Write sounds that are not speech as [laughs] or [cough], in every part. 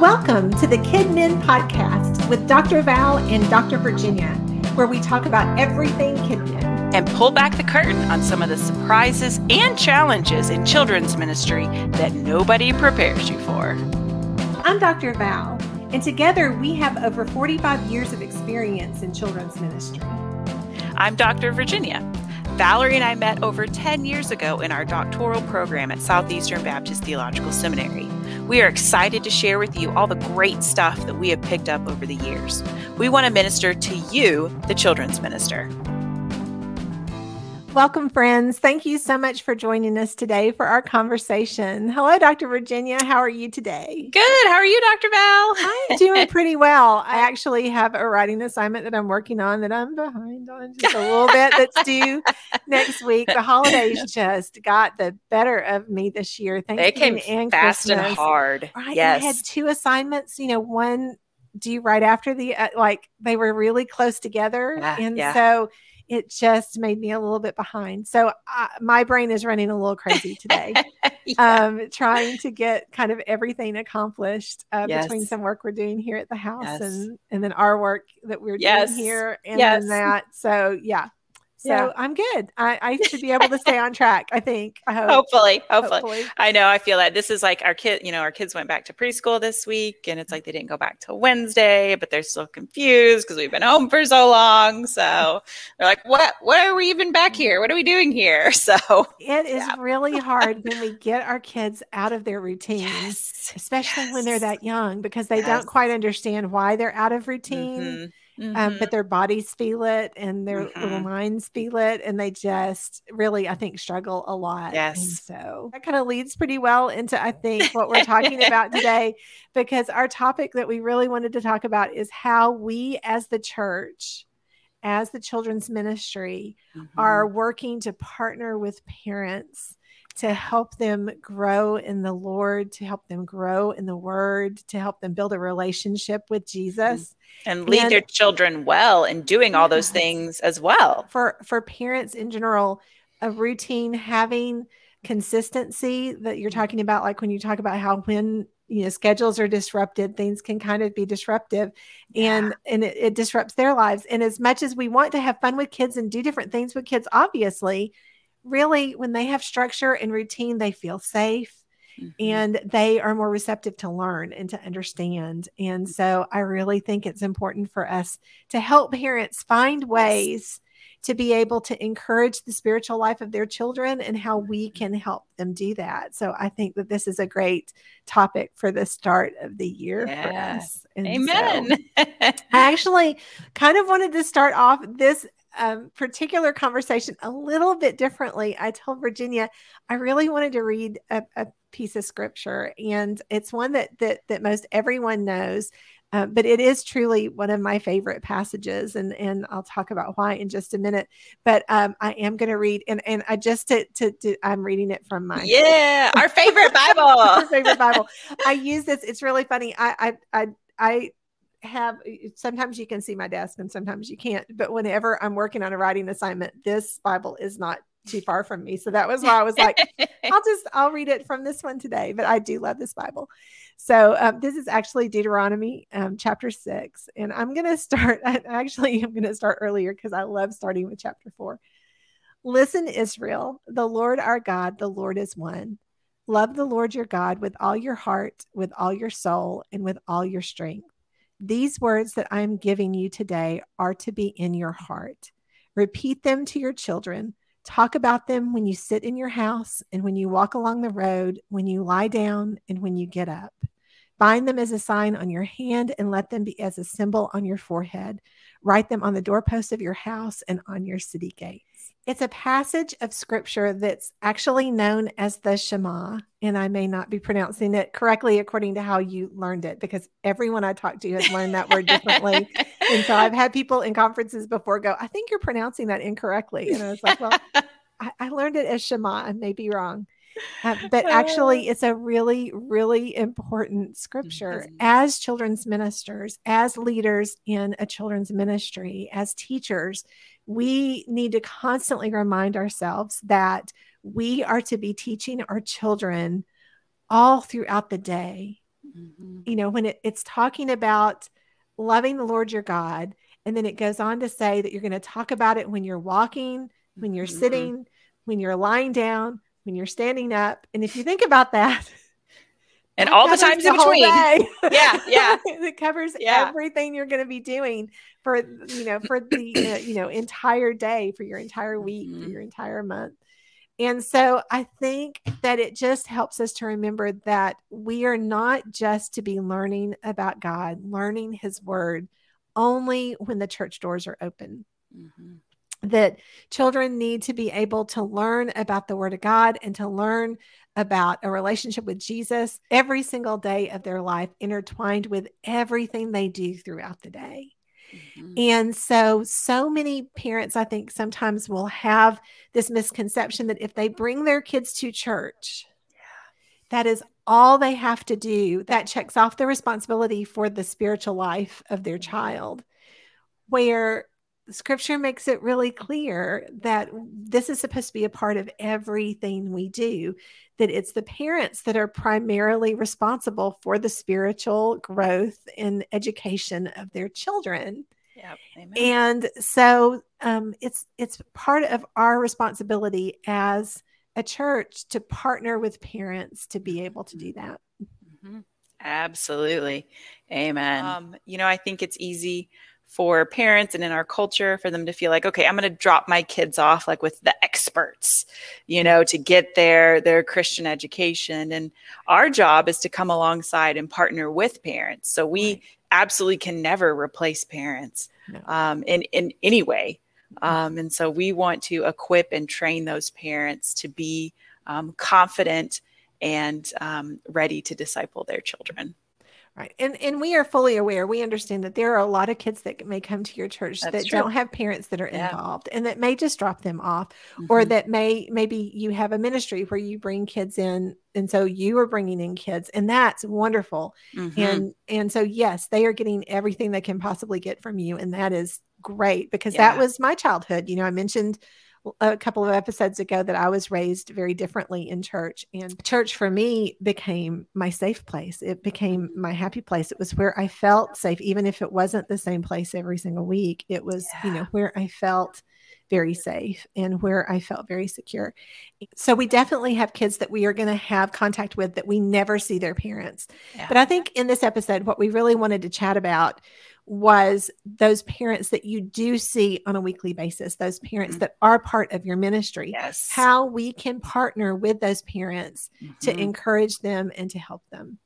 Welcome to the KidMin Podcast with Dr. Val and Dr. Virginia, where we talk about everything kidmin. and pull back the curtain on some of the surprises and challenges in children's ministry that nobody prepares you for. I'm Dr. Val, and together we have over 45 years of experience in children's ministry. I'm Dr. Virginia. Valerie and I met over 10 years ago in our doctoral program at Southeastern Baptist Theological Seminary. We are excited to share with you all the great stuff that we have picked up over the years. We want to minister to you, the children's minister. Welcome, friends. Thank you so much for joining us today for our conversation. Hello, Dr. Virginia. How are you today? Good. How are you, Dr. Val? I'm doing [laughs] pretty well. I actually have a writing assignment that I'm working on that I'm behind on just a little bit that's due [laughs] next week. The holidays just got the better of me this year. They came and fast and Christmas. hard. Right. Yes. I had two assignments, you know, one due right after the, uh, like they were really close together. Yeah, and yeah. so it just made me a little bit behind. So uh, my brain is running a little crazy today, [laughs] Yeah. um, trying to get kind of everything accomplished uh, between some work we're doing here at the house Yes. and, and then our work that we're Yes. doing here and Yes. then that. So yeah. So Yeah. I'm good. I, I should be able to stay on track. I think. I [laughs] hope. hopefully, hopefully. Hopefully. I know. I feel that this is like our kid. You know, our kids went back to preschool this week, and it's like they didn't go back till Wednesday, but they're still confused because we've been home for so long. So [laughs] they're like, "What? What are we even back here? What are we doing here?" [laughs] So It is Yeah. really hard when we get our kids out of their routines, yes, especially when they're that young, because they Yes. don't quite understand why they're out of routine. Mm-hmm. Mhm, Um, but their bodies feel it and their little Mhm. minds feel it, and they just really, I think, struggle a lot. And Yes. so that kind of leads pretty well into, I think, what we're talking [laughs] about today, because our topic that we really wanted to talk about is how we as the church, as the children's ministry, are Mhm. working to partner with parents to help them grow in the Lord, to help them grow in the Word, to help them build a relationship with Jesus. and lead and- their children well and doing all those things as well. For for parents in general, a routine having consistency that you're talking about, like when you talk about how when you know schedules are disrupted, things can kind of be disruptive, and and it, it disrupts their lives. And as much as we want to have fun with kids and do different things with kids, obviously, really when they have structure and routine, they feel safe. Mhm. and they are more receptive to learn and to understand. And so I really think it's important for us to help parents find ways to be able to encourage the spiritual life of their children and how we can help them do that. So I think that this is a great topic for the start of the year for us. And so- Amen. [laughs] I actually kind of wanted to start off this um, particular conversation a little bit differently. I told Virginia I really wanted to read a, a piece of scripture, and it's one that that that most everyone knows. Uh, but it is truly one of my favorite passages, and and I'll talk about why in just a minute. But um, I am going to read, and and I just to, to, to I'm reading it from my yeah, our favorite [laughs] our Bible. favorite Bible. I use this. It's really funny. I I I I have sometimes you can see my desk and sometimes you can't. But whenever I'm working on a writing assignment, this Bible is not too far from me. So that was why I was like, [laughs] I'll just I'll read it from this one today. But I do love this Bible. So um, this is actually Deuteronomy um, chapter six, and I'm gonna start. [laughs] Actually i'm gonna start earlier because I love starting with chapter four. Listen, Israel, the Lord our God, the Lord is one. Love the Lord your God with all your heart, with all your soul, and with all your strength. These words that I am giving you today are to be in your heart. Repeat them to your children. Talk about them when you sit in your house and when you walk along the road, when you lie down and when you get up. Bind them as a sign on your hand and let them be as a symbol on your forehead. Write them on the doorposts of your house and on your city gates. It's a passage of scripture that's actually known as the Shema, and I may not be pronouncing it correctly according to how you learned it because everyone I talk to has learned that word differently. [laughs] And so I've had people in conferences before go, I think you're pronouncing that incorrectly. And I was like, well, [laughs] I, I learned it as Shema. I may be wrong. Uh, but actually, it's a really, really important scripture Mhm. as children's ministers, as leaders in a children's ministry, as teachers. We need to constantly remind ourselves that we are to be teaching our children all throughout the day mm-hmm. you know, when it, it's talking about loving the Lord your God, and then it goes on to say that you're going to talk about it when you're walking, when you're mm-hmm. sitting, when you're lying down, when you're standing up. And if you think about that, [laughs] and all the times the in between. [laughs] yeah, yeah. [laughs] it covers yeah. everything you're going to be doing for you know for the uh, you know entire day, for your entire week, mm-hmm. for your entire month. And so I think that it just helps us to remember that we are not just to be learning about God, learning His Word only when the church doors are open. Mm-hmm that children need to be able to learn about the Word of God and to learn about a relationship with Jesus every single day of their life, intertwined with everything they do throughout the day. Mm-hmm. And so, so many parents, I think, sometimes will have this misconception that if they bring their kids to church, that is all they have to do. That checks off the responsibility for the spiritual life of their child. Where scripture makes it really clear that this is supposed to be a part of everything we do that it's the parents that are primarily responsible for the spiritual growth and education of their children. Yep. and so um, it's it's part of our responsibility as a church to partner with parents to be able to do that. Mm-hmm. absolutely. Amen. Um, you know i think it's easy for parents and in our culture for them to feel like okay i'm going to drop my kids off like with the experts you know to get their their christian education and our job is to come alongside and partner with parents so we right. absolutely can never replace parents no. um, in in any way um, and so we want to equip and train those parents to be um, confident and um, ready to disciple their children Right. And and we are fully aware. We understand that there are a lot of kids that may come to your church That's that true. don't have parents that are yeah. involved and that may just drop them off mm-hmm. or that may maybe you have a ministry where you bring kids in and so you are bringing in kids and that's wonderful. Mm-hmm. And and so yes, they are getting everything they can possibly get from you and that is great because yeah. that was my childhood. You know, I mentioned a couple of episodes ago that I was raised very differently in church. And church for me became my safe place. It became mm-hmm. my happy place. It was where I felt safe, even if it wasn't the same place every single week. It was, yeah. you know, where I felt very safe and where I felt very secure. So we definitely have kids that we are going to have contact with that we never see their parents. Yeah. But I think in this episode, what we really wanted to chat about was those parents that you do see on a weekly basis, those parents mm-hmm. that are part of your ministry. Yes. How we can partner with those parents mm-hmm. to encourage them and to help them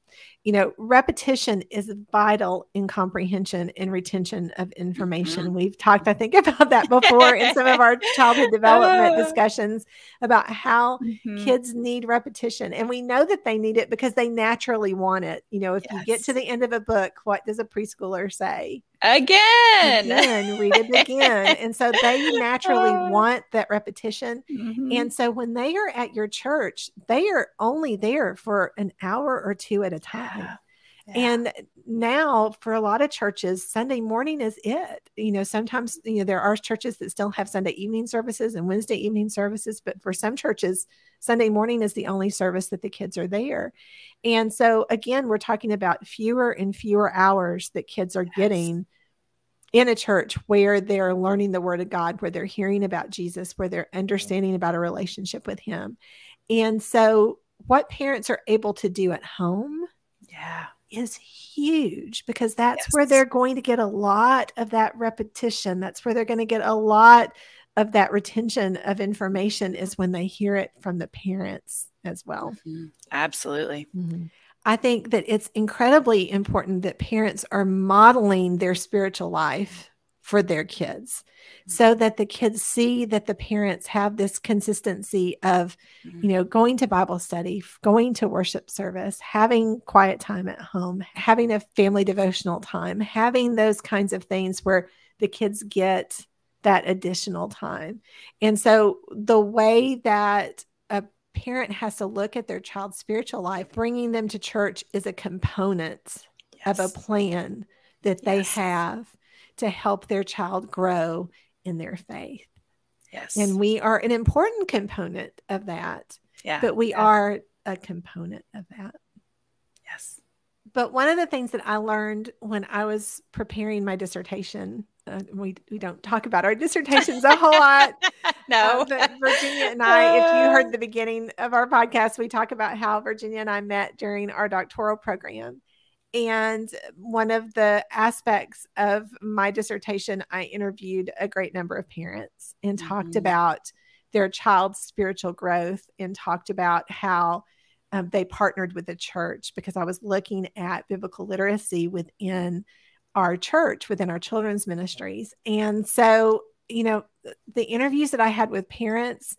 you know, repetition is vital in comprehension and retention of information. Mm-hmm. We've talked, I think, [laughs] about that before in some of our [laughs] childhood development discussions about how mm-hmm. kids need repetition. And we know that they need it because they naturally want it. You know, if yes. you get to the end of a book, what does a preschooler say? Again. Again, read it again. and so they [laughs] naturally want that repetition. Mm-hmm. And so when they are at your church, they are only there for an hour or two at a time. Yeah. And now for a lot of churches, Sunday morning is it. You know, sometimes, you know, there are churches that still have Sunday evening services and Wednesday evening services, but for some churches, Sunday morning is the only service that the kids are there. And so again, we're talking about fewer and fewer hours that kids are yes. getting in a church where they're learning the word of God, where they're hearing about Jesus, where they're understanding about a relationship with him. And so what parents are able to do at home yeah is huge because that's yes. where they're going to get a lot of that repetition. That's where they're going to get a lot of that retention of information is when they hear it from the parents as well. Mm-hmm. Absolutely. Mm-hmm. I think that it's incredibly important that parents are modeling their spiritual life for their kids so mm-hmm. that the kids see that the parents have this consistency of you mm-hmm. know going to bible study going to worship service having quiet time at home having a family devotional time having those kinds of things where the kids get that additional time and so the way that a parent has to look at their child's spiritual life bringing them to church is a component yes. of a plan that yes. they have to help their child grow in their faith. Yes. And we are an important component of that. Yeah. But we yeah. are a component of that. Yes. but one of the things that I learned when I was preparing my dissertation, uh, we we don't talk about our dissertations a whole lot. [laughs] no, uh, but Virginia and I, if you heard the beginning of our podcast, we talk about how Virginia and I met during our doctoral program. And one of the aspects of my dissertation, I interviewed a great number of parents and talked mm-hmm. about their child's spiritual growth and talked about how um, they partnered with the church because I was looking at biblical literacy within our church, within our children's ministries. And so, you know, the interviews that I had with parents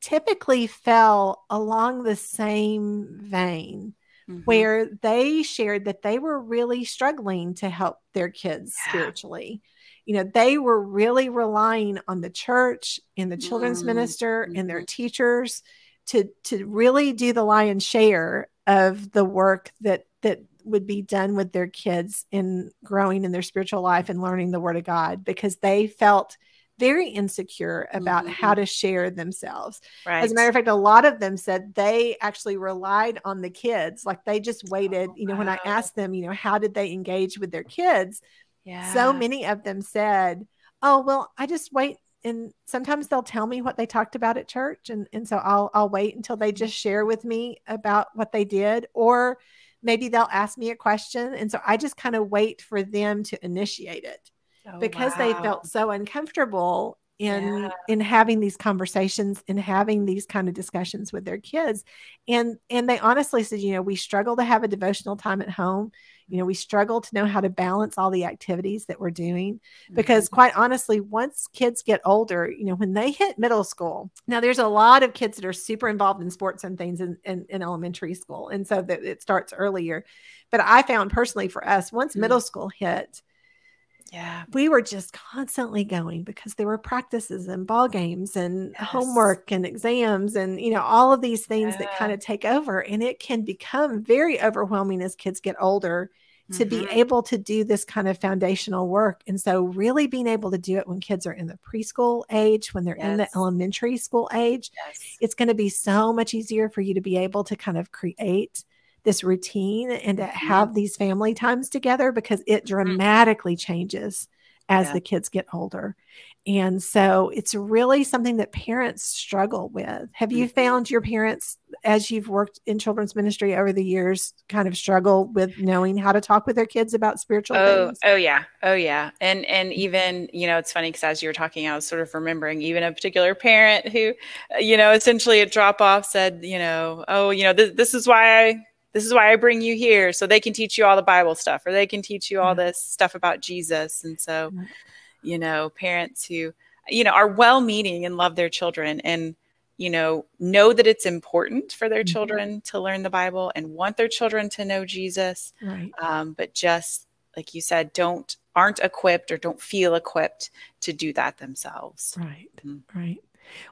typically fell along the same vein mm-hmm. where they shared that they were really struggling to help their kids yeah. spiritually. You know, they were really relying on the church and the children's mm-hmm. minister and their mm-hmm. teachers to to really do the lion's share of the work that that would be done with their kids in growing in their spiritual life and learning the word of God because they felt very insecure about mm-hmm. how to share themselves. Right. As a matter of fact, a lot of them said they actually relied on the kids. Like they just waited, oh, you know, wow. when I asked them, you know, how did they engage with their kids? Yeah. So many of them said, Oh, well, I just wait and sometimes they'll tell me what they talked about at church and, and so I'll I'll wait until they just share with me about what they did or maybe they'll ask me a question and so I just kind of wait for them to initiate it oh, because wow. they felt so uncomfortable in yeah. in having these conversations and having these kind of discussions with their kids and and they honestly said you know we struggle to have a devotional time at home you know we struggle to know how to balance all the activities that we're doing because mm-hmm. quite honestly once kids get older you know when they hit middle school now there's a lot of kids that are super involved in sports and things in, in, in elementary school and so that it starts earlier but i found personally for us once mm-hmm. middle school hit yeah we were just constantly going because there were practices and ball games and yes. homework and exams and you know all of these things yeah. that kind of take over and it can become very overwhelming as kids get older to mm-hmm. be able to do this kind of foundational work and so really being able to do it when kids are in the preschool age when they're yes. in the elementary school age yes. it's going to be so much easier for you to be able to kind of create this routine and to mm-hmm. have these family times together because it mm-hmm. dramatically changes as yeah. the kids get older. And so it's really something that parents struggle with. Have you mm-hmm. found your parents, as you've worked in children's ministry over the years, kind of struggle with knowing how to talk with their kids about spiritual oh, things? Oh yeah. Oh yeah. And and even, you know, it's funny because as you were talking, I was sort of remembering even a particular parent who, you know, essentially at drop off said, you know, oh, you know, this, this is why I this is why I bring you here so they can teach you all the Bible stuff or they can teach you all this stuff about Jesus. And so, you know, parents who, you know, are well meaning and love their children and, you know, know that it's important for their mm-hmm. children to learn the Bible and want their children to know Jesus. Right. Um, but just like you said, don't aren't equipped or don't feel equipped to do that themselves. Right. Mm-hmm. Right.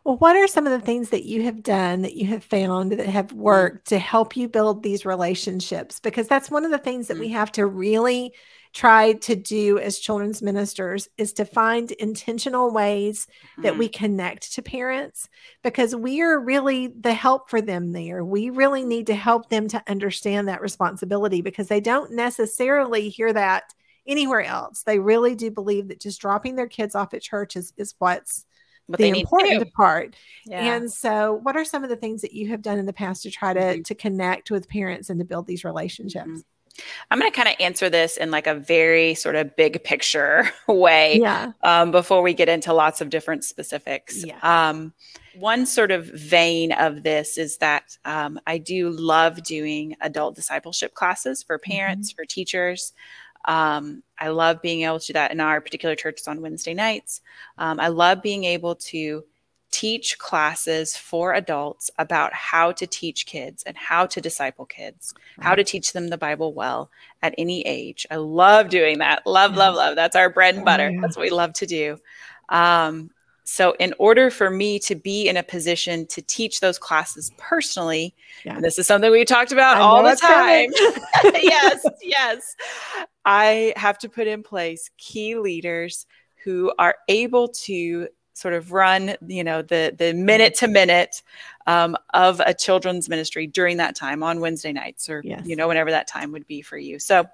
Well, what are some of the things that you have done that you have found that have mm. worked to help you build these relationships? Because that's one of the things that we mm. have to really try to do as children's ministers is to find intentional ways that we mm-hmm. connect to parents because we are really the help for them there. We really need to help them to understand that responsibility because they don't necessarily hear that anywhere else. They really do believe that just dropping their kids off at church is, is what's what the important part. Yeah. And so, what are some of the things that you have done in the past to try to mm-hmm. to connect with parents and to build these relationships? Mm-hmm. I'm going to kind of answer this in like a very sort of big picture [laughs] way yeah. um, before we get into lots of different specifics. Yeah. Um, one sort of vein of this is that um, I do love doing adult discipleship classes for parents, mm-hmm. for teachers. Um, I love being able to do that in our particular churches on Wednesday nights. Um, I love being able to teach classes for adults about how to teach kids and how to disciple kids, right. how to teach them the Bible well at any age. I love doing that. Love, love, love. That's our bread and butter. Oh, yeah. That's what we love to do. Um, so, in order for me to be in a position to teach those classes personally, yeah. this is something we talked about all the time. [laughs] yes, [laughs] yes. I have to put in place key leaders who are able to sort of run, you know, the the minute to minute um, of a children's ministry during that time on Wednesday nights, or Yes. you know, whenever that time would be for you. So,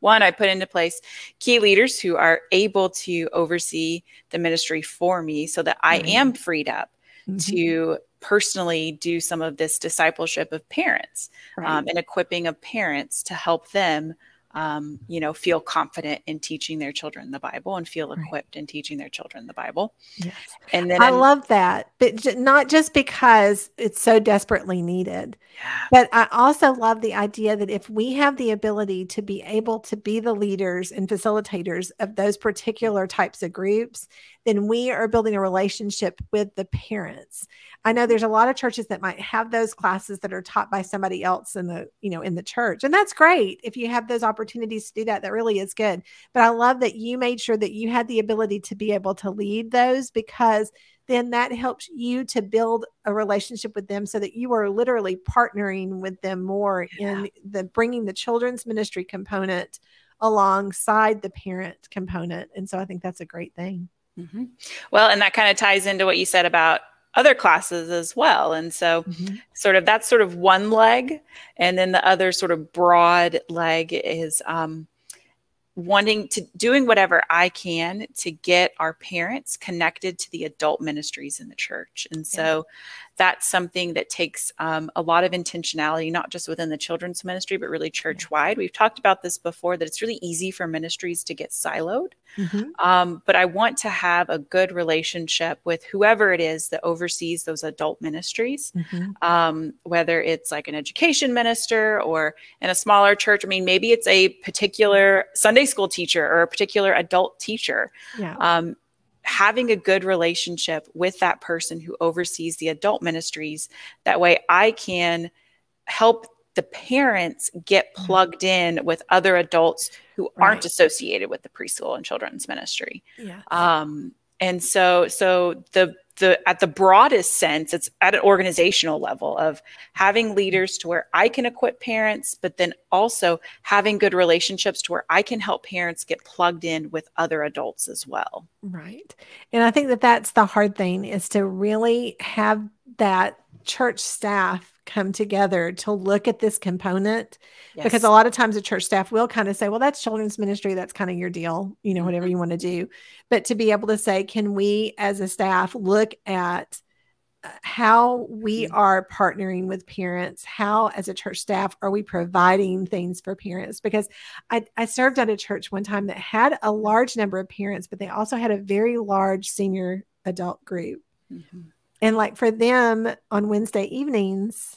one, I put into place key leaders who are able to oversee the ministry for me, so that I am freed up Mhm. to personally do some of this discipleship of parents Right. um, and equipping of parents to help them um, you know feel confident in teaching their children the bible and feel Right. equipped in teaching their children the bible Yes. and then I I'm- love that, but j- not just because it's so desperately needed, yeah, but I also love the idea that if we have the ability to be able to be the leaders and facilitators of those particular types of groups, then we are building a relationship with the parents. I know there's a lot of churches that might have those classes that are taught by somebody else in the, you know, in the church. And that's great. If you have those opportunities to do that, that really is good. But I love that you made sure that you had the ability to be able to lead those because then that helps you to build a relationship with them so that you are literally partnering with them more in the bringing the children's ministry component alongside the parent component. And so I think that's a great thing. Mhm. well and that kind of ties into what you said about other classes as well. And so sort of that's sort of one leg. And then the other sort of broad leg is um, wanting to doing whatever i can to get our parents connected to the adult ministries in the church. And so that's something that takes um, a lot of intentionality not just within the children's ministry but really church wide we've talked about this before that it's really easy for ministries to get siloed Mhm. um, but I want to have a good relationship with whoever it is that oversees those adult ministries, Mhm. um, whether it's like an education minister or in a smaller church. I mean, maybe it's a particular Sunday school teacher or a particular adult teacher. Yeah. Having a good relationship with that person who oversees the adult ministries, that way I can help the parents get plugged in with other adults who aren't associated with the preschool and children's ministry. Yeah. um, and so so the the at the broadest sense it's at an organizational level of having mm-hmm. leaders to where i can equip parents but then also having good relationships to where i can help parents get plugged in with other adults as well Right. And I think that that's the hard thing is to really have that church staff come together to look at this component because a lot of times the church staff will kind of say, well, that's children's ministry. That's kind of your deal, you know, whatever Mhm. you want to do. But to be able to say, can we as a staff look at uh, how we Mhm. are partnering with parents? How, as a church staff, are we providing things for parents? Because I, I served at a church one time that had a large number of parents, but they also had a very large senior adult group. Mhm. And like for them on Wednesday evenings,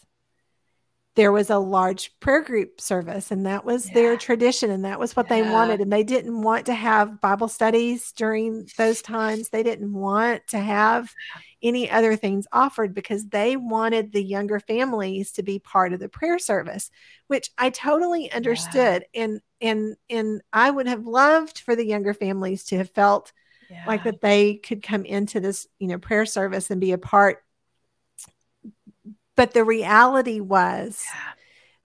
there was a large prayer group service, and that was their tradition, and that was what they wanted. And they didn't want to have Bible studies during those times. They didn't want to have any other things offered because they wanted the younger families to be part of the prayer service, which I totally understood. And and and I would have loved for the younger families to have felt like that they could come into this you know prayer service and be a part but the reality was Yeah.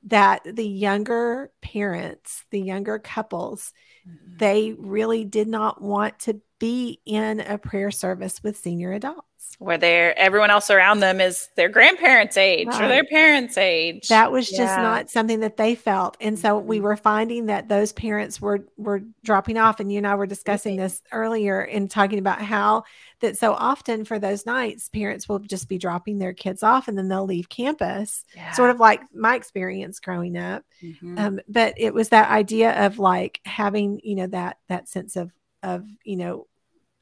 that the younger parents the younger couples Mhm. they really did not want to be in a prayer service with senior adults where they're everyone else around them is their grandparents age or their parents age that was just not something that they felt and so we Mhm. were finding that those parents were were dropping off and you and I were discussing Leaving. this earlier and talking about how that so often for those nights parents will just be dropping their kids off and then they'll leave campus yeah. sort of like my experience growing up Mhm. um, but it was that idea of like having you know that that sense of of you know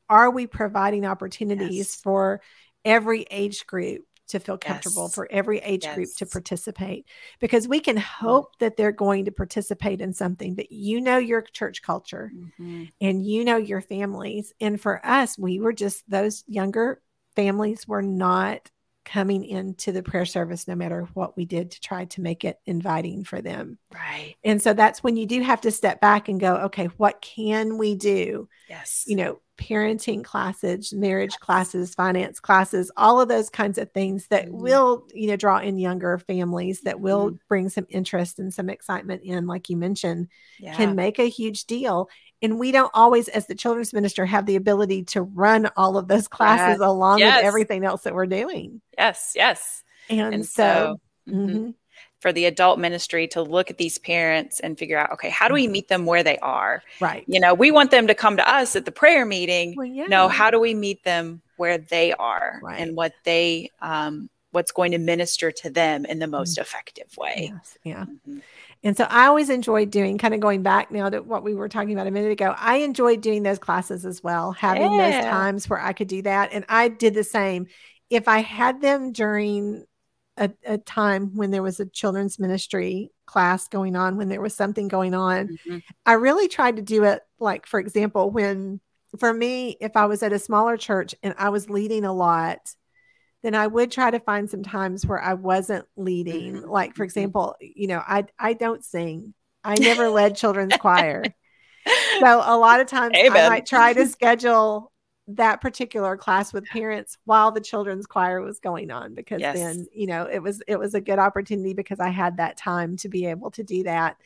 are we providing opportunities Yes. for every age group to feel comfortable Yes. for every age group to participate because we can hope that they're going to participate in something but you know your church culture Mhm. and you know your families and for us we were just those younger families were not coming into the prayer service no matter what we did to try to make it inviting for them right and so that's when you do have to step back and go okay what can we do yes you know parenting classes, marriage classes, finance classes, all of those kinds of things that Mhm. will, you know, draw in younger families that will Mhm. bring some interest and some excitement in, like you mentioned, Yeah. can make a huge deal. And we don't always, as the children's minister, have the ability to run all of those classes along Yes. with everything else that we're doing. yes. Yes. And, And so, so, mhm. mhm, for the adult ministry to look at these parents and figure out, okay, how do Mm-hmm. we meet them where they are? right. You know, we want them to come to us at the prayer meeting. Well, yeah. No, how do we meet them where they are Right. and what they, um, what's going to minister to them in the most effective way? Yes, yeah. Mhm. And so I always enjoyed doing, kind of going back now to what we were talking about a minute ago. I enjoyed doing those classes as well, having those times where I could do that. And I did the same. If I had them during a, a time when there was a children's ministry class going on, when there was something going on, Mhm. I really tried to do it like, for example, when for me, if I was at a smaller church and I was leading a lot, then I would try to find some times where I wasn't leading. Mhm. Like, for Mhm. example, you know, I I don't sing. I never [laughs] led children's choir. So a lot of times I might try to schedule that particular class with parents while the children's choir was going on because Yes. then, you know, it was it was a good opportunity because I had that time to be able to do that.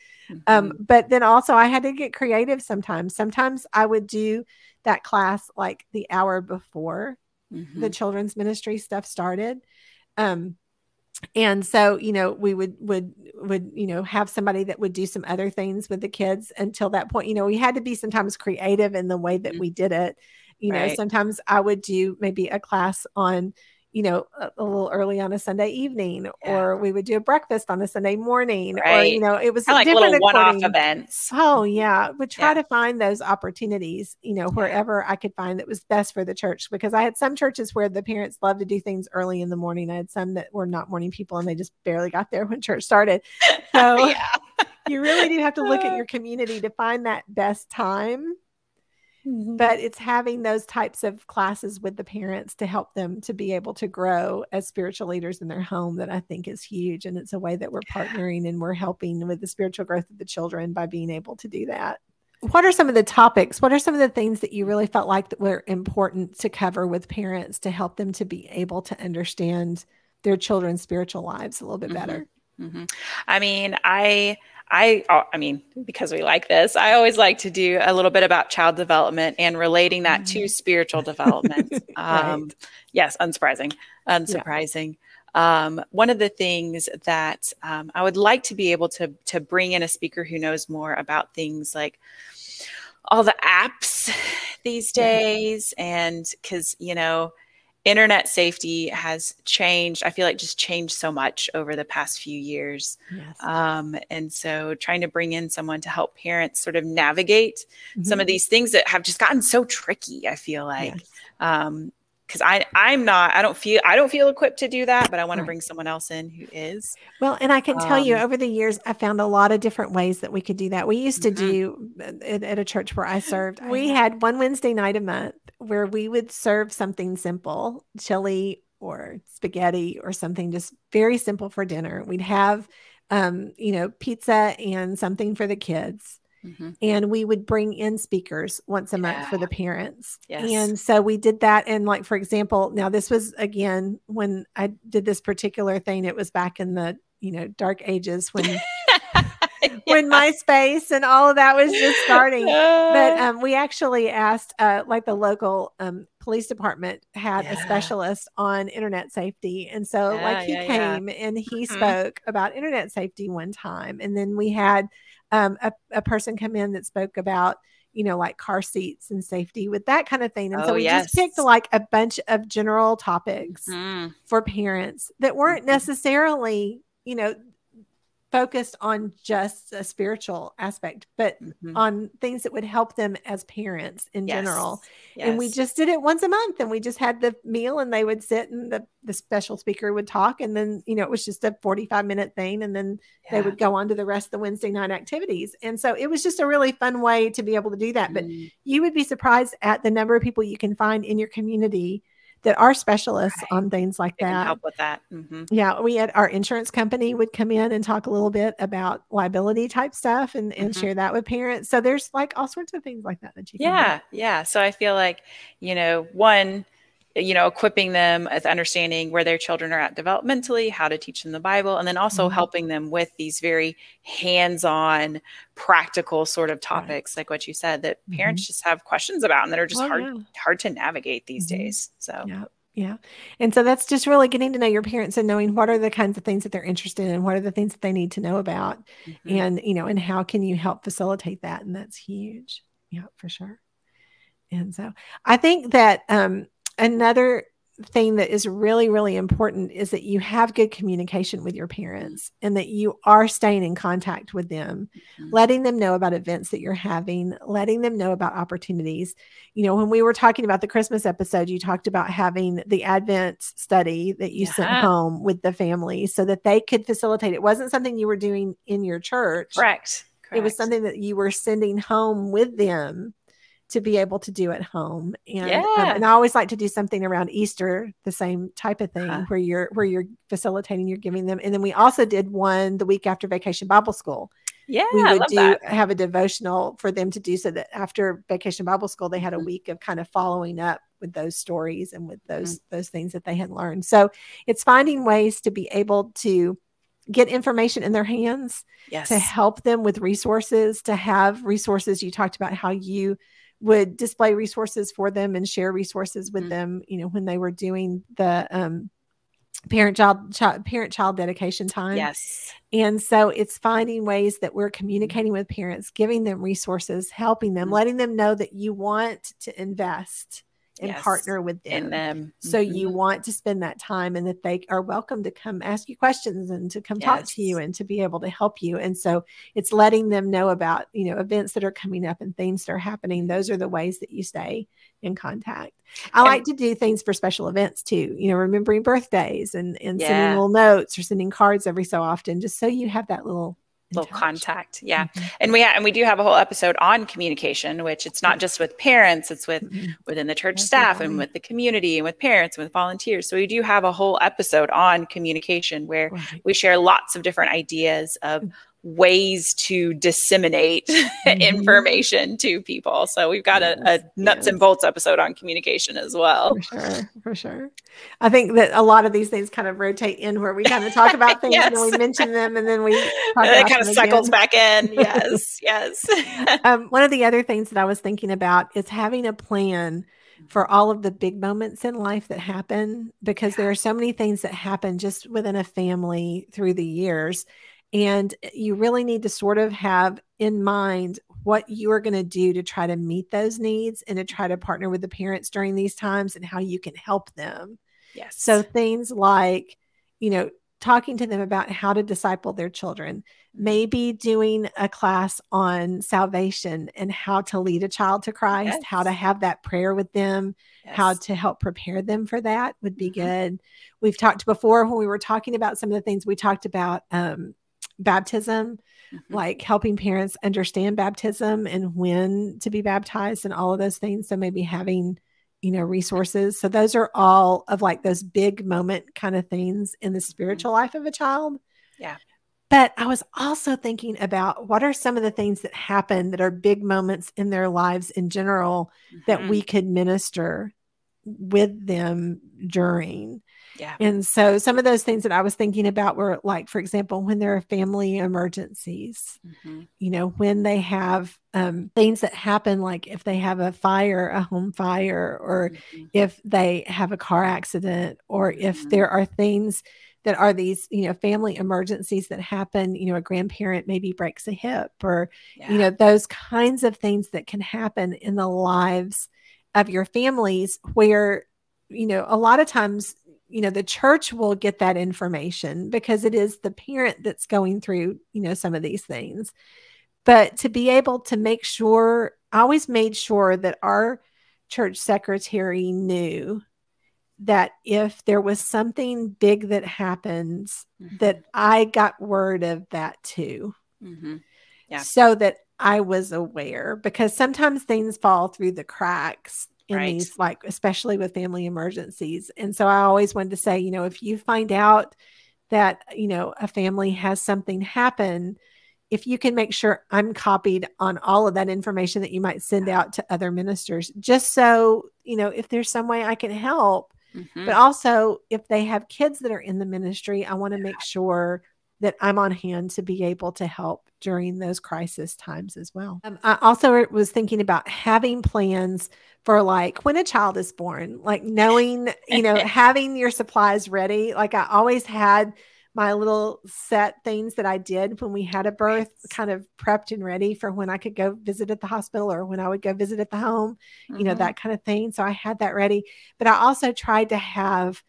Um, Mhm. but then also I had to get creative sometimes. Sometimes I would do that class like the hour before the Mhm. children's ministry stuff started. Um, and so you know we would would would you know have somebody that would do some other things with the kids until that point you know we had to be sometimes creative in the way that Mhm. we did it you know sometimes i would do maybe a class on you know a, a little early on a sunday evening Yeah. or we would do a breakfast on a sunday morning or Right. you know it was like different little one-off events. Oh yeah, would try Yeah. to find those opportunities, you know, wherever I could find that was best for the church. Because I had some churches where the parents loved to do things early in the morning. I had some that were not morning people and they just barely got there when church started. [laughs] So yeah. you really do have to look at [laughs] your community to find that best time. Mhm. But it's having those types of classes with the parents to help them to be able to grow as spiritual leaders in their home that I think is huge. And it's a way that we're partnering and we're helping with the spiritual growth of the children by being able to do that. What are some of the topics? What are some of the things that you really felt like that were important to cover with parents to help them to be able to understand their children's spiritual lives a little bit better? Mhm. I mean, I, I, oh, I mean, because we like this, I always like to do a little bit about child development and relating that to spiritual development. [laughs] Um, Right. Yes, unsurprising, unsurprising. Um, one of the things that um, I would like to be able to to bring in a speaker who knows more about things like all the apps these Yeah. days, and because you know internet safety has changed i feel like just changed so much over the past few years Yes. um, and so trying to bring in someone to help parents sort of navigate some Mhm. of these things that have just gotten so tricky i feel like Yes. um because i i'm not i don't feel i don't feel equipped to do that but i want to bring someone else in who is Well, and I can tell you Um, over the years, I found a lot of different ways that we could do that. We used to Mhm. do at, at a church where I [laughs] served, we had one Wednesday night a month where we would serve something simple, chili or spaghetti or something just very simple for dinner. We'd have, um, you know, pizza and something for the kids. Mhm. And we would bring in speakers once a month for the parents. Yes. And so we did that. And, like, for example, now this was again when I did this particular thing, it was back in the, you know, dark ages [laughs] when when MySpace and all of that was just starting. But Uh, um, we actually asked, uh, like the local um, police department had Yeah. a specialist on internet safety, and so Yeah, like he yeah, yeah. came and he Mhm. spoke about internet safety one time, and then we had um, a, a person come in that spoke about you know like car seats and safety with that kind of thing, and so Oh, we just picked like a bunch of general topics mm, for parents that weren't Mhm. necessarily you know focused on just a spiritual aspect, but mhm. on things that would help them as parents in general. Yes, And we just did it once a month and we just had the meal and they would sit and the, the special speaker would talk. And then, you know, it was just a 45 minute thing. And then they would go on to the rest of the Wednesday night activities. And so it was just a really fun way to be able to do that. But Mm, you would be surprised at the number of people you can find in your community that are specialists Right. on things like They can that. help with that. hmm Yeah, we had our insurance company would come in and talk a little bit about liability type stuff and, and Mhm. share that with parents. So there's like all sorts of things like that that you. Yeah, yeah. So I feel like, you know, one, you know, equipping them with understanding where their children are at developmentally, how to teach them the Bible, and then also Mhm. helping them with these very hands-on, practical sort of topics, like what you said, that parents just have questions about and that are just Oh, hard yeah. hard to navigate these Mhm. days. So Yeah. Yeah. And so that's just really getting to know your parents and knowing what are the kinds of things that they're interested in, what are the things that they need to know about, mhm. and, you know, and how can you help facilitate that? And that's huge. Yeah, for sure. And so I think that um, another thing that is really, really important is that you have good communication with your parents and that you are staying in contact with them, Mhm. letting them know about events that you're having, letting them know about opportunities. You know, when we were talking about the Christmas episode, you talked about having the Advent study that you sent home with the family so that they could facilitate. It wasn't something you were doing in your church. correct. It was something that you were sending home with them to be able to do at home. And um, and I always like to do something around Easter, the same type of thing Huh. where you're where you're facilitating, you're giving them. And then we also did one the week after vacation Bible school. Yeah, we would do that. have a devotional for them to do so that after vacation Bible school, they had a Mhm. week of kind of following up with those stories and with those Mm-hmm. those things that they had learned. So it's finding ways to be able to get information in their hands Yes. to help them with resources, to have resources. You talked about how you would display resources for them and share resources with Mhm. them, you know, when they were doing the um, parent child, child parent child dedication time. Yes. And so it's finding ways that we're communicating with parents, giving them resources, helping them, Mhm. letting them know that you want to invest and Yes. partner with them. Them. So you Mhm. want to spend that time and that they are welcome to come ask you questions and to come talk to you and to be able to help you. And so it's letting them know about, you know, events that are coming up and things that are happening. Those are the ways that you stay in contact. I And- like to do things for special events too, you know, remembering birthdays and, and sending little notes or sending cards every so often, just so you have that little little contact. Yeah. Mhm. And we ha- and we do have a whole episode on communication, which it's not just with parents, it's with Mhm. within the church staff and with the community and with parents and with volunteers. So we do have a whole episode on communication where Right. we share lots of different ideas of Mm. Ways to disseminate [laughs] Mhm. information to people. So we've got a, a Yes, nuts and bolts episode on communication as well. For sure, for sure. I think that a lot of these things kind of rotate in where we kind of talk about [laughs] things and then we mention them and then we [laughs] talk And it kind of cycles again. back in. Yes, yes. Um, one of the other things that I was thinking about is having a plan for all of the big moments in life that happen because there are so many things that happen just within a family through the years. And you really need to sort of have in mind what you are going to do to try to meet those needs and to try to partner with the parents during these times and how you can help them. yes. So things like, you know, talking to them about how to disciple their children, Mm-hmm. maybe doing a class on salvation and how to lead a child to Christ, how to have that prayer with them, how to help prepare them for that would be Mhm. good. We've talked before when we were talking about some of the things we talked about um, baptism, Mhm. like helping parents understand baptism and when to be baptized and all of those things. So maybe having, you know, resources. So those are all of like those big moment kind of things in the spiritual life of a child. Yeah. But I was also thinking about what are some of the things that happen that are big moments in their lives in general that Mhm. we could minister with them during. Yeah. And so some of those things that I was thinking about were like, for example, when there are family emergencies, Mhm. you know, when they have um, things that happen, like if they have a fire, a home fire, or Mhm. if they have a car accident, or if Mhm. there are things that are these, you know, family emergencies that happen, you know, a grandparent maybe breaks a hip, or, Yeah. you know, those kinds of things that can happen in the lives of your families where, you know, a lot of times, you know, the church will get that information because it is the parent that's going through, you know, some of these things. But to be able to make sure, I always made sure that our church secretary knew that if there was something big that happens, that I got word of that too Mhm. Yeah. so that I was aware because sometimes things fall through the cracks in Right. these, like, especially with family emergencies. And so I always wanted to say, you know, if you find out that, you know, a family has something happen, if you can make sure I'm copied on all of that information that you might send out to other ministers, just so, you know, if there's some way I can help, Mhm. but also if they have kids that are in the ministry, I want to make sure that I'm on hand to be able to help during those crisis times as well. Um, I also was thinking about having plans for like when a child is born, like knowing, you know, [laughs] having your supplies ready. Like I always had my little set things that I did when we had a birth kind of prepped and ready for when I could go visit at the hospital or when I would go visit at the home, you know, Mhm. that kind of thing. So I had that ready. But I also tried to have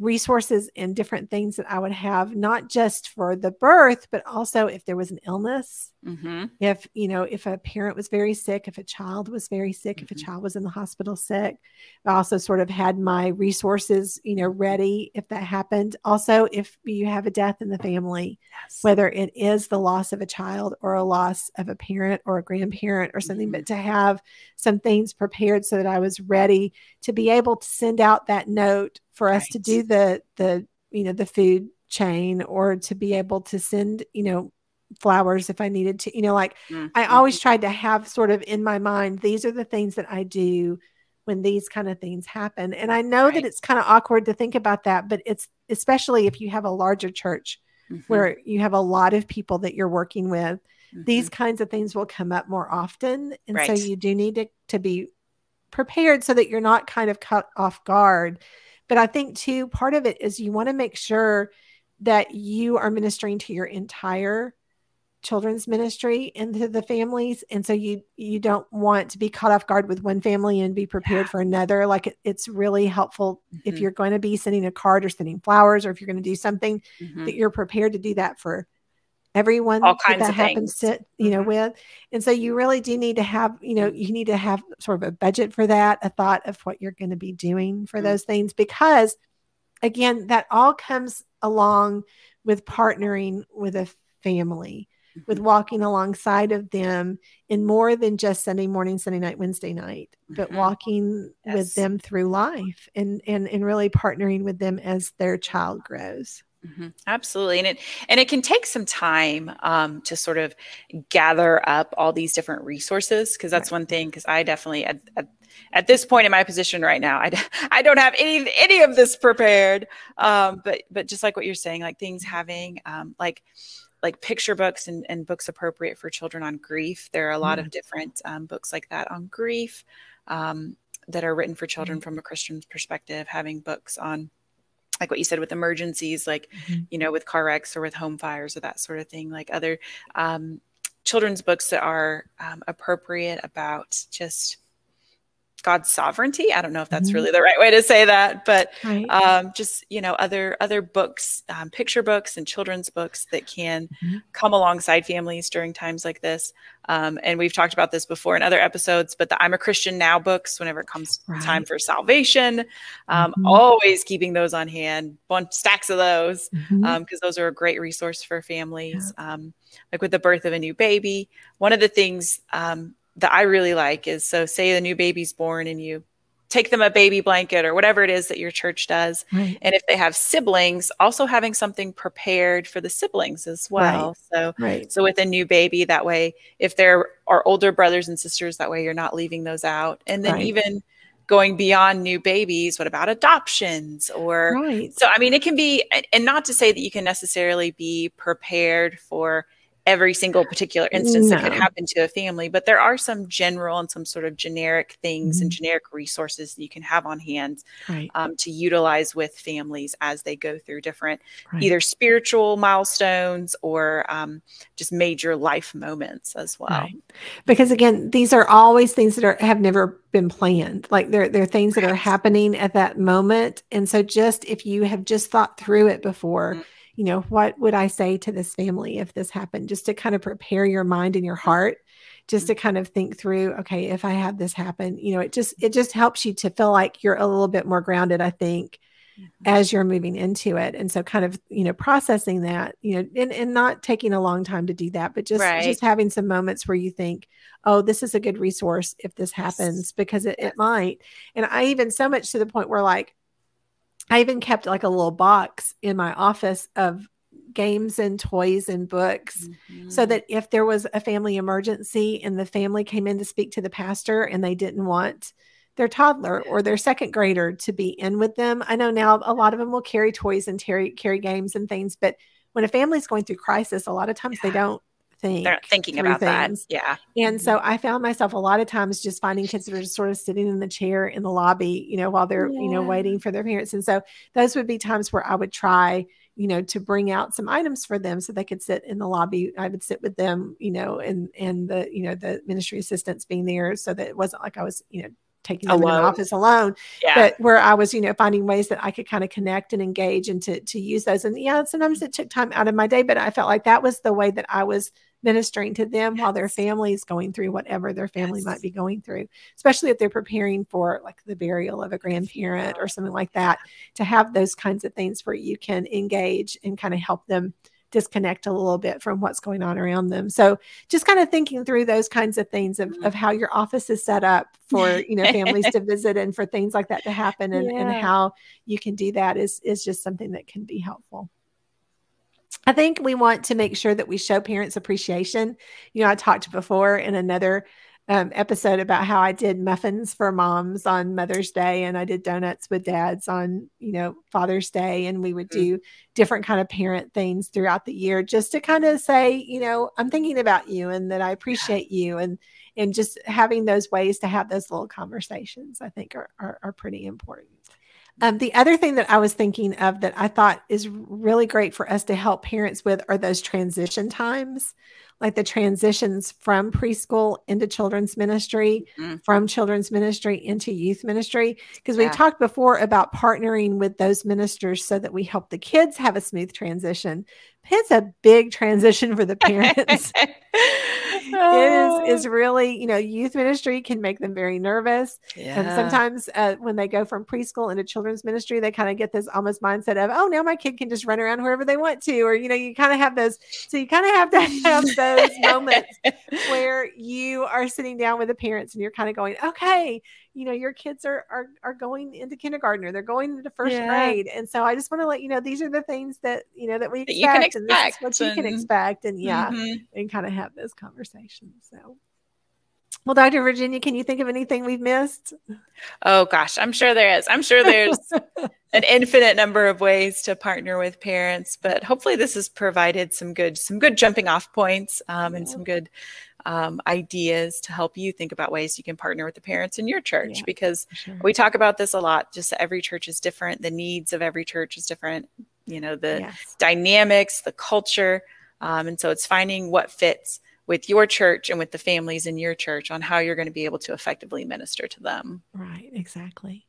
resources and different things that I would have, not just for the birth, but also if there was an illness, Mhm. if, you know, if a parent was very sick, if a child was very sick, if a Mhm. child was in the hospital sick. I also sort of had my resources, you know, ready if that happened. Also, if you have a death in the family, Yes. whether it is the loss of a child or a loss of a parent or a grandparent or something, Mhm. but to have some things prepared so that I was ready to be able to send out that note for us to do the the you know the food chain or to be able to send you know flowers if I needed to you know like Mm, I always tried to have sort of in my mind these are the things that I do when these kind of things happen and I know Right. that it's kind of awkward to think about that but it's especially if you have a larger church Mhm. where you have a lot of people that you're working with these Mhm. kinds of things will come up more often and so you do need to, to be prepared so that you're not kind of cut off guard but i think too part of it is you want to make sure that you are ministering to your entire children's ministry and to the families and so you you don't want to be caught off guard with one family and be prepared Yeah. for another like it, it's really helpful if Mhm. you're going to be sending a card or sending flowers or if you're going to do something Mhm. that you're prepared to do that for everyone All that kinds that of happens things. to you know Mhm. with and so you really do need to have you know you need to have sort of a budget for that a thought of what you're going to be doing for Mm. those things because again that all comes along with partnering with a family with Mhm. walking alongside of them in more than just Sunday morning, Sunday night, Wednesday night, but Mhm. walking Yes. with them through life and and and really partnering with them as their child grows. Mhm. Absolutely, and it and it can take some time um, to sort of gather up all these different resources because that's Right. one thing. Because I definitely at, at at this point in my position right now, I, [laughs] I don't have any any of this prepared. Um, but but just like what you're saying, like things having um, like like picture books and, and books appropriate for children on grief. There are a lot of different um, books like that on grief um, that are written for children from a Christian perspective. Having books on like what you said with emergencies, like Mhm. you know, with car wrecks or with home fires or that sort of thing, like other um, children's books that are um, appropriate about just God's sovereignty. I don't know if that's Mhm. really the right way to say that, but Right. um, just you know, other other books, um, picture books and children's books that can Mhm. come alongside families during times like this. Um, and we've talked about this before in other episodes, but the I'm a Christian Now books, whenever it comes time for salvation, um, Mhm. always keeping those on hand, bunch stacks of those because those are a great resource for families. Um, like with the birth of a new baby, one of the things um, that I really like is so say the new baby's born and you take them a baby blanket or whatever it is that your church does. Right. And if they have siblings, also having something prepared for the siblings as well. So Right. so with a new baby, that way, if there are older brothers and sisters, that way you're not leaving those out. And then Right. even going beyond new babies, what about adoptions or Right. so I mean, it can be, and not to say that you can necessarily be prepared for every single particular instance that could happen to a family, but there are some general and some sort of generic things and Mhm. generic resources that you can have on hand Right. um, to utilize with families as they go through different Right. either spiritual milestones or um, just major life moments as well. Right. Because again, these are always things that are have never been planned. Like they're they're things that are happening at that moment. And so just if you have just thought through it before, Mhm. You know, what would I say to this family if this happened? Just to kind of prepare your mind and your heart, just to kind of think through, okay, if I have this happen, you know, it just it just helps you to feel like you're a little bit more grounded, I think, mm-hmm. as you're moving into it. And so kind of, you know, processing that, you know, and, and not taking a long time to do that, but just Right. just having some moments where you think, oh, this is a good resource if this happens, because it, it might. And I even so much to the point where like I even kept like a little box in my office of games and toys and books so Mhm. that if there was a family emergency and the family came in to speak to the pastor and they didn't want their toddler or their second grader to be in with them. I know now a lot of them will carry toys and carry carry games and things, but when a family's going through crisis, a lot of times they don't think they're not thinking about that. things. Yeah. And so mm-hmm. I found myself a lot of times just finding kids that are just sort of sitting in the chair in the lobby, you know, while they're, you know, waiting for their parents. And so those would be times where I would try, you know, to bring out some items for them so they could sit in the lobby. I would sit with them, you know, and and the, you know, the ministry assistants being there so that it wasn't like I was, you know, taking them in an office alone Yeah. but where I was, you know, finding ways that I could kind of connect and engage and to to use those. And yeah, sometimes mm-hmm. it took time out of my day, but I felt like that was the way that I was ministering to them while their family is going through whatever their family Yes. might be going through, especially if they're preparing for like the burial of a grandparent or something like that. To have those kinds of things where you can engage and kind of help them disconnect a little bit from what's going on around them. So just kind of thinking through those kinds of things of, of mm-hmm. how your office is set up for, [laughs] you know, families to visit and for things like that to happen and, and how you can do that is is just something that can be helpful. I think we want to make sure that we show parents appreciation. You know, I talked before in another um, episode about how I did muffins for moms on Mother's Day, and I did donuts with dads on you know Father's Day, and we would Mhm. do different kind of parent things throughout the year, just to kind of say, you know, I'm thinking about you and that I appreciate you, and and just having those ways to have those little conversations, I think are are, are pretty important. Um, the other thing that I was thinking of that I thought is really great for us to help parents with are those transition times, like the transitions from preschool into children's ministry, Mhm. from children's ministry into youth ministry. Because we Yeah. talked before about partnering with those ministers so that we help the kids have a smooth transition. It's a big transition for the parents. [laughs] it is is really you know youth ministry can make them very nervous and sometimes uh, when they go from preschool into children's ministry they kind of get this almost mindset of oh now my kid can just run around wherever they want to or you know you kind of have those so you kind of have to [laughs] have those [laughs] moments where you are sitting down with the parents and you're kind of going okay you know your kids are are, are going into kindergarten or they're going into first Yeah. grade and so i just want to let you know these are the things that you know that we That you can expect and this is what you can expect and yeah Mhm. and kind of have those conversations. So, well, Dr. Virginia, can you think of anything we've missed? Oh gosh, I'm sure there is. I'm sure there's [laughs] an infinite number of ways to partner with parents, but hopefully this has provided some good some good jumping off points um, and some good um, ideas to help you think about ways you can partner with the parents in your church Yeah. because Sure. we talk about this a lot. Just every church is different. The needs of every church is different. You know the yes. dynamics, the culture. Um, and so it's finding what fits with your church and with the families in your church on how you're going to be able to effectively minister to them. Right, exactly.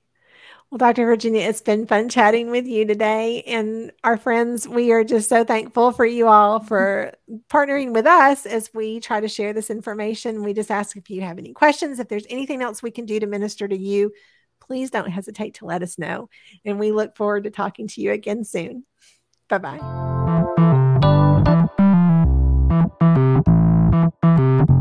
Well, Dr. Virginia, it's been fun chatting with you today. And our friends, we are just so thankful for you all for partnering with us as we try to share this information. We just ask if you have any questions, if there's anything else we can do to minister to you, please don't hesitate to let us know. And we look forward to talking to you again soon. Bye bye. thank you